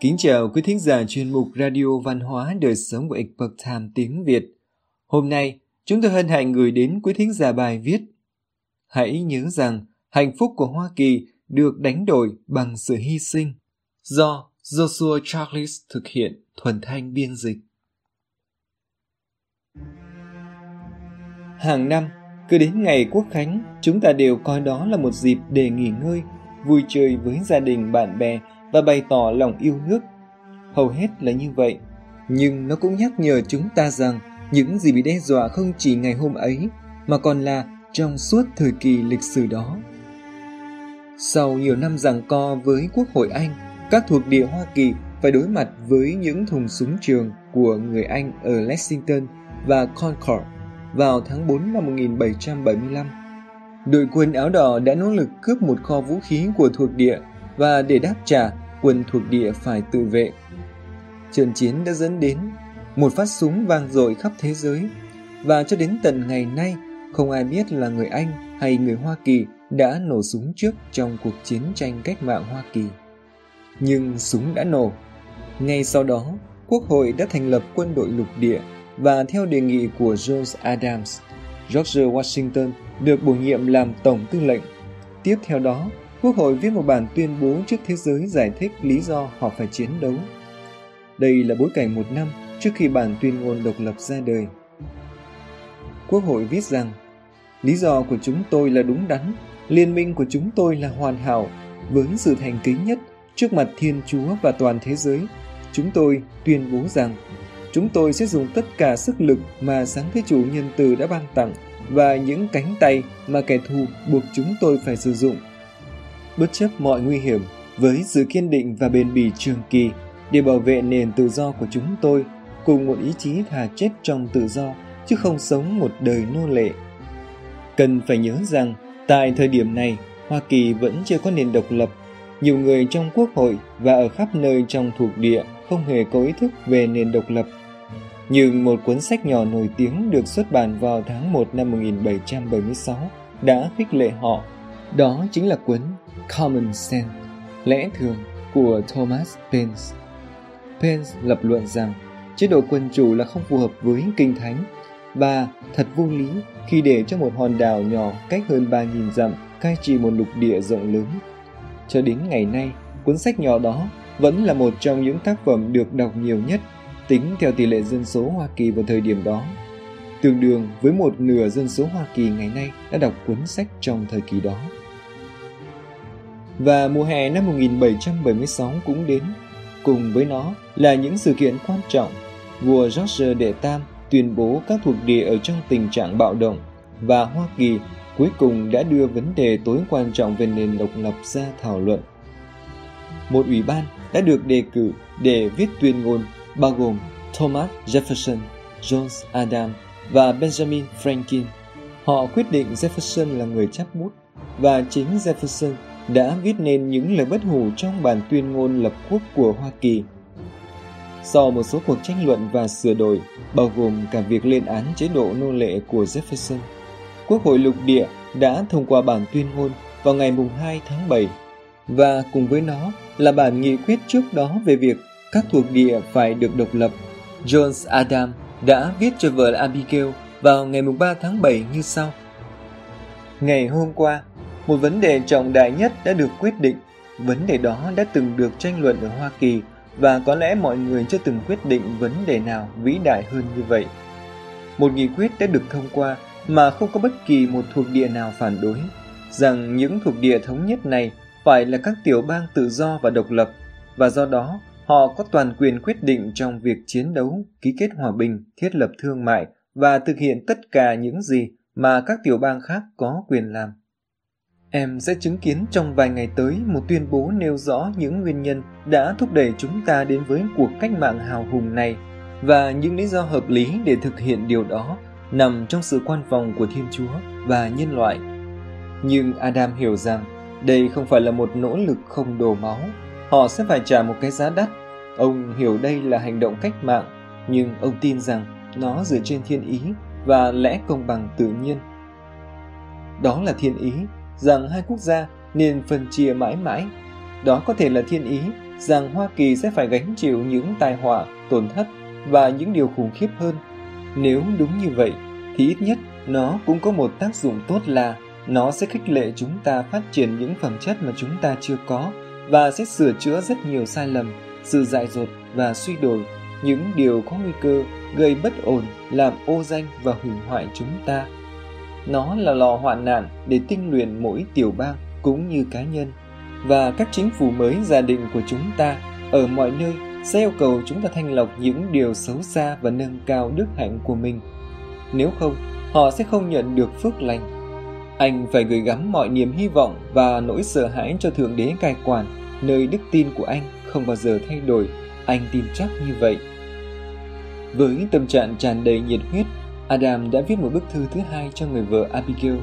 Kính chào quý thính giả chuyên mục Radio Văn hóa Đời Sống của Epoch Time tiếng Việt. Hôm nay, chúng tôi hân hạnh gửi đến quý thính giả bài viết Hãy nhớ rằng hạnh phúc của Hoa Kỳ được đánh đổi bằng sự hy sinh do Joshua Charles thực hiện thuần thanh biên dịch. Hàng năm, cứ đến ngày Quốc Khánh, chúng ta đều coi đó là một dịp để nghỉ ngơi, vui chơi với gia đình, bạn bè và bày tỏ lòng yêu nước. Hầu hết là như vậy, nhưng nó cũng nhắc nhở chúng ta rằng những gì bị đe dọa không chỉ ngày hôm ấy, mà còn là trong suốt thời kỳ lịch sử đó. Sau nhiều năm giằng co với Quốc hội Anh, các thuộc địa Hoa Kỳ phải đối mặt với những thùng súng trường của người Anh ở Lexington và Concord vào tháng 4 năm 1775. Đội quân áo đỏ đã nỗ lực cướp một kho vũ khí của thuộc địa và để đáp trả, quân thuộc địa phải tự vệ. Trận chiến đã dẫn đến một phát súng vang dội khắp thế giới và cho đến tận ngày nay không ai biết là người Anh hay người Hoa Kỳ đã nổ súng trước trong cuộc chiến tranh cách mạng Hoa Kỳ. Nhưng súng đã nổ. Ngay sau đó, Quốc hội đã thành lập quân đội lục địa và theo đề nghị của George Adams, George Washington được bổ nhiệm làm Tổng tư lệnh. Tiếp theo đó, Quốc hội viết một bản tuyên bố trước thế giới giải thích lý do họ phải chiến đấu. Đây là bối cảnh một năm trước khi bản tuyên ngôn độc lập ra đời. Quốc hội viết rằng, lý do của chúng tôi là đúng đắn, liên minh của chúng tôi là hoàn hảo, với sự thành kính nhất trước mặt Thiên Chúa và toàn thế giới. Chúng tôi tuyên bố rằng, chúng tôi sẽ dùng tất cả sức lực mà sáng thế chủ nhân từ đã ban tặng và những cánh tay mà kẻ thù buộc chúng tôi phải sử dụng bất chấp mọi nguy hiểm, với sự kiên định và bền bỉ trường kỳ để bảo vệ nền tự do của chúng tôi, cùng một ý chí thà chết trong tự do, chứ không sống một đời nô lệ. Cần phải nhớ rằng, tại thời điểm này, Hoa Kỳ vẫn chưa có nền độc lập. Nhiều người trong quốc hội và ở khắp nơi trong thuộc địa không hề có ý thức về nền độc lập. Nhưng một cuốn sách nhỏ nổi tiếng được xuất bản vào tháng 1 năm 1776 đã khích lệ họ. Đó chính là cuốn Common Sense, lẽ thường của Thomas Paine. Paine lập luận rằng chế độ quân chủ là không phù hợp với kinh thánh và thật vô lý khi để cho một hòn đảo nhỏ cách hơn 3.000 dặm cai trị một lục địa rộng lớn. Cho đến ngày nay, cuốn sách nhỏ đó vẫn là một trong những tác phẩm được đọc nhiều nhất tính theo tỷ lệ dân số Hoa Kỳ vào thời điểm đó. Tương đương với một nửa dân số Hoa Kỳ ngày nay đã đọc cuốn sách trong thời kỳ đó. Và mùa hè năm 1776 cũng đến. Cùng với nó là những sự kiện quan trọng. Vua George Đệ Tam tuyên bố các thuộc địa ở trong tình trạng bạo động và Hoa Kỳ cuối cùng đã đưa vấn đề tối quan trọng về nền độc lập ra thảo luận. Một ủy ban đã được đề cử để viết tuyên ngôn bao gồm Thomas Jefferson, John Adams và Benjamin Franklin. Họ quyết định Jefferson là người chắp bút và chính Jefferson đã viết nên những lời bất hủ trong bản tuyên ngôn lập quốc của Hoa Kỳ. Sau một số cuộc tranh luận và sửa đổi, bao gồm cả việc lên án chế độ nô lệ của Jefferson, Quốc hội lục địa đã thông qua bản tuyên ngôn vào ngày 2 tháng 7 và cùng với nó là bản nghị quyết trước đó về việc các thuộc địa phải được độc lập. Jones Adam đã viết cho vợ Abigail vào ngày 3 tháng 7 như sau. Ngày hôm qua, một vấn đề trọng đại nhất đã được quyết định. Vấn đề đó đã từng được tranh luận ở Hoa Kỳ và có lẽ mọi người chưa từng quyết định vấn đề nào vĩ đại hơn như vậy. Một nghị quyết đã được thông qua mà không có bất kỳ một thuộc địa nào phản đối, rằng những thuộc địa thống nhất này phải là các tiểu bang tự do và độc lập, và do đó họ có toàn quyền quyết định trong việc chiến đấu, ký kết hòa bình, thiết lập thương mại và thực hiện tất cả những gì mà các tiểu bang khác có quyền làm. Em sẽ chứng kiến trong vài ngày tới một tuyên bố nêu rõ những nguyên nhân đã thúc đẩy chúng ta đến với cuộc cách mạng hào hùng này và những lý do hợp lý để thực hiện điều đó nằm trong sự quan phòng của Thiên Chúa và nhân loại. Nhưng Adam hiểu rằng đây không phải là một nỗ lực không đổ máu, họ sẽ phải trả một cái giá đắt. Ông hiểu đây là hành động cách mạng, nhưng ông tin rằng nó dựa trên thiên ý và lẽ công bằng tự nhiên. Đó là thiên ý rằng hai quốc gia nên phân chia mãi mãi. đó có thể là thiên ý rằng Hoa Kỳ sẽ phải gánh chịu những tai họa, tổn thất và những điều khủng khiếp hơn. Nếu đúng như vậy, thì ít nhất nó cũng có một tác dụng tốt là nó sẽ khích lệ chúng ta phát triển những phẩm chất mà chúng ta chưa có và sẽ sửa chữa rất nhiều sai lầm, sự dại dột và suy đổi, những điều có nguy cơ gây bất ổn, làm ô danh và hủy hoại chúng ta. Nó là lò hoạn nạn để tinh luyện mỗi tiểu bang cũng như cá nhân và các chính phủ mới gia đình của chúng ta ở mọi nơi sẽ yêu cầu chúng ta thanh lọc những điều xấu xa và nâng cao đức hạnh của mình. Nếu không, họ sẽ không nhận được phước lành. Anh phải gửi gắm mọi niềm hy vọng và nỗi sợ hãi cho Thượng Đế cai quản, nơi đức tin của anh không bao giờ thay đổi. Anh tin chắc như vậy. Với tâm trạng tràn đầy nhiệt huyết, Adam đã viết một bức thư thứ hai cho người vợ Abigail.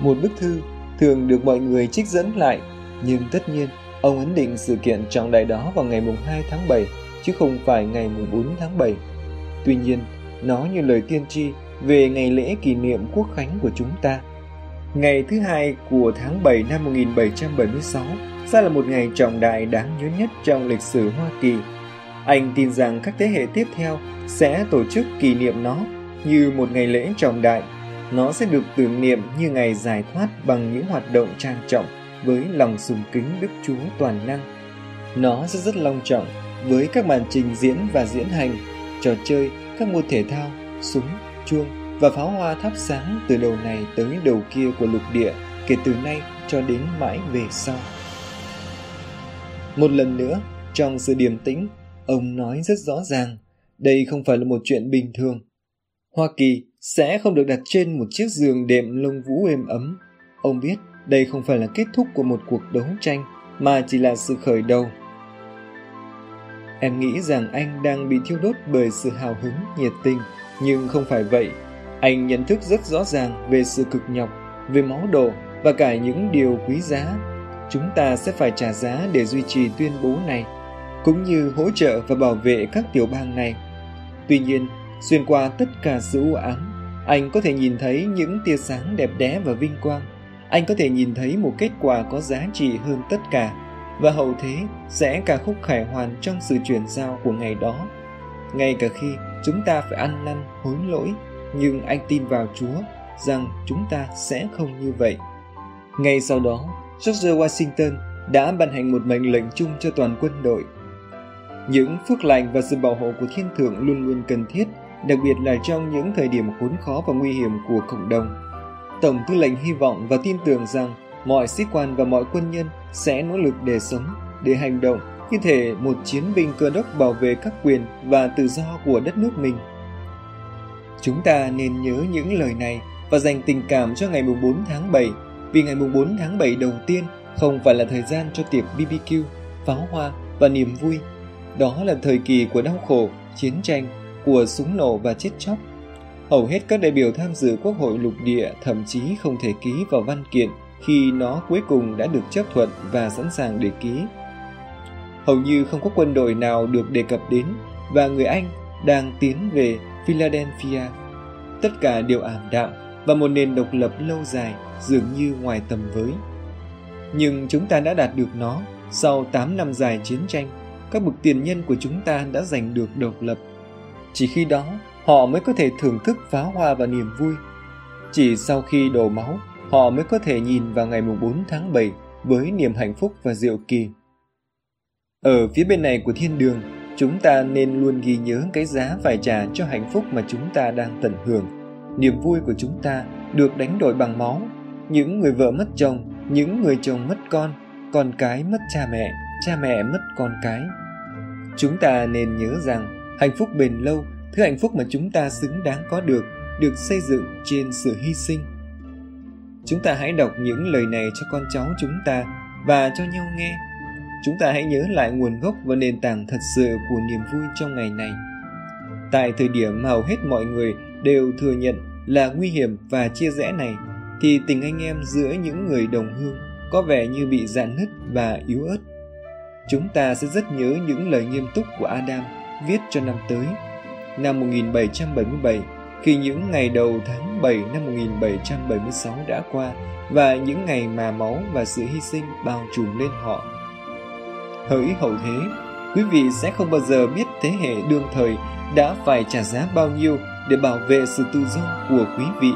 Một bức thư thường được mọi người trích dẫn lại, nhưng tất nhiên ông ấn định sự kiện trọng đại đó vào ngày mùng 2 tháng 7 chứ không phải ngày mùng 4 tháng 7. Tuy nhiên, nó như lời tiên tri về ngày lễ kỷ niệm quốc khánh của chúng ta. Ngày thứ hai của tháng 7 năm 1776 sẽ là một ngày trọng đại đáng nhớ nhất trong lịch sử Hoa Kỳ. Anh tin rằng các thế hệ tiếp theo sẽ tổ chức kỷ niệm nó như một ngày lễ trọng đại. Nó sẽ được tưởng niệm như ngày giải thoát bằng những hoạt động trang trọng với lòng sùng kính Đức Chúa toàn năng. Nó sẽ rất long trọng với các màn trình diễn và diễn hành, trò chơi, các môn thể thao, súng, chuông và pháo hoa thắp sáng từ đầu này tới đầu kia của lục địa kể từ nay cho đến mãi về sau. Một lần nữa, trong sự điềm tĩnh, ông nói rất rõ ràng, đây không phải là một chuyện bình thường. Hoa Kỳ sẽ không được đặt trên một chiếc giường đệm lông vũ êm ấm. Ông biết đây không phải là kết thúc của một cuộc đấu tranh, mà chỉ là sự khởi đầu. Em nghĩ rằng anh đang bị thiêu đốt bởi sự hào hứng, nhiệt tình, nhưng không phải vậy. Anh nhận thức rất rõ ràng về sự cực nhọc, về máu đổ và cả những điều quý giá. Chúng ta sẽ phải trả giá để duy trì tuyên bố này, cũng như hỗ trợ và bảo vệ các tiểu bang này. Tuy nhiên, xuyên qua tất cả sự u ám, anh có thể nhìn thấy những tia sáng đẹp đẽ và vinh quang. Anh có thể nhìn thấy một kết quả có giá trị hơn tất cả và hậu thế sẽ ca khúc khải hoàn trong sự chuyển giao của ngày đó. Ngay cả khi chúng ta phải ăn năn hối lỗi, nhưng anh tin vào Chúa rằng chúng ta sẽ không như vậy. Ngay sau đó, George Washington đã ban hành một mệnh lệnh chung cho toàn quân đội. Những phước lành và sự bảo hộ của thiên thượng luôn luôn cần thiết, đặc biệt là trong những thời điểm khốn khó và nguy hiểm của cộng đồng. Tổng tư lệnh hy vọng và tin tưởng rằng mọi sĩ quan và mọi quân nhân sẽ nỗ lực để sống, để hành động như thể một chiến binh cơ đốc bảo vệ các quyền và tự do của đất nước mình. Chúng ta nên nhớ những lời này và dành tình cảm cho ngày 4 tháng 7 vì ngày 4 tháng 7 đầu tiên không phải là thời gian cho tiệc BBQ, pháo hoa và niềm vui. Đó là thời kỳ của đau khổ, chiến tranh, của súng nổ và chết chóc. Hầu hết các đại biểu tham dự Quốc hội lục địa thậm chí không thể ký vào văn kiện khi nó cuối cùng đã được chấp thuận và sẵn sàng để ký. Hầu như không có quân đội nào được đề cập đến và người Anh đang tiến về Philadelphia. Tất cả đều ảm đạm và một nền độc lập lâu dài, dường như ngoài tầm với. Nhưng chúng ta đã đạt được nó sau 8 năm dài chiến tranh. Các bậc tiền nhân của chúng ta đã giành được độc lập. Chỉ khi đó, họ mới có thể thưởng thức pháo hoa và niềm vui. Chỉ sau khi đổ máu, họ mới có thể nhìn vào ngày 4 tháng 7 với niềm hạnh phúc và diệu kỳ. Ở phía bên này của thiên đường, chúng ta nên luôn ghi nhớ cái giá phải trả cho hạnh phúc mà chúng ta đang tận hưởng. Niềm vui của chúng ta được đánh đổi bằng máu. Những người vợ mất chồng, những người chồng mất con, con cái mất cha mẹ, cha mẹ mất con cái. Chúng ta nên nhớ rằng hạnh phúc bền lâu, thứ hạnh phúc mà chúng ta xứng đáng có được, được xây dựng trên sự hy sinh Chúng ta hãy đọc những lời này cho con cháu chúng ta và cho nhau nghe. Chúng ta hãy nhớ lại nguồn gốc và nền tảng thật sự của niềm vui trong ngày này. Tại thời điểm hầu hết mọi người đều thừa nhận là nguy hiểm và chia rẽ này, thì tình anh em giữa những người đồng hương có vẻ như bị dạn nứt và yếu ớt. Chúng ta sẽ rất nhớ những lời nghiêm túc của Adam viết cho năm tới. Năm 1777, khi những ngày đầu tháng 7 năm 1776 đã qua và những ngày mà máu và sự hy sinh bao trùm lên họ. hỡi hậu thế, quý vị sẽ không bao giờ biết thế hệ đương thời đã phải trả giá bao nhiêu để bảo vệ sự tự do của quý vị.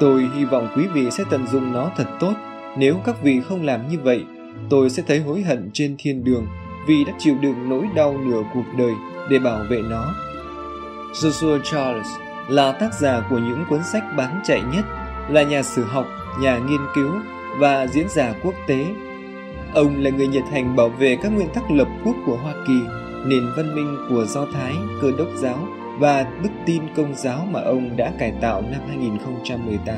Tôi hy vọng quý vị sẽ tận dụng nó thật tốt. Nếu các vị không làm như vậy, tôi sẽ thấy hối hận trên thiên đường vì đã chịu đựng nỗi đau nửa cuộc đời để bảo vệ nó. Joshua Charles là tác giả của những cuốn sách bán chạy nhất, là nhà sử học, nhà nghiên cứu và diễn giả quốc tế. Ông là người nhiệt hành bảo vệ các nguyên tắc lập quốc của Hoa Kỳ, nền văn minh của Do Thái, cơ đốc giáo và đức tin công giáo mà ông đã cải tạo năm 2018.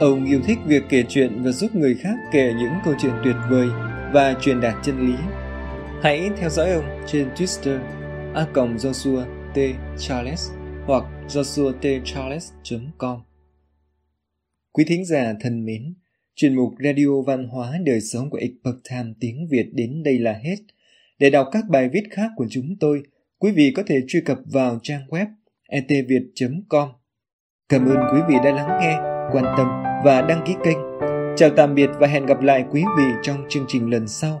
Ông yêu thích việc kể chuyện và giúp người khác kể những câu chuyện tuyệt vời và truyền đạt chân lý. Hãy theo dõi ông trên Twitter a Joshua T. Charles hoặc joshuatcharles.com Quý thính giả thân mến, chuyên mục Radio Văn hóa Đời Sống của Epoch Time tiếng Việt đến đây là hết. Để đọc các bài viết khác của chúng tôi, quý vị có thể truy cập vào trang web etviet.com. Cảm ơn quý vị đã lắng nghe, quan tâm và đăng ký kênh. Chào tạm biệt và hẹn gặp lại quý vị trong chương trình lần sau.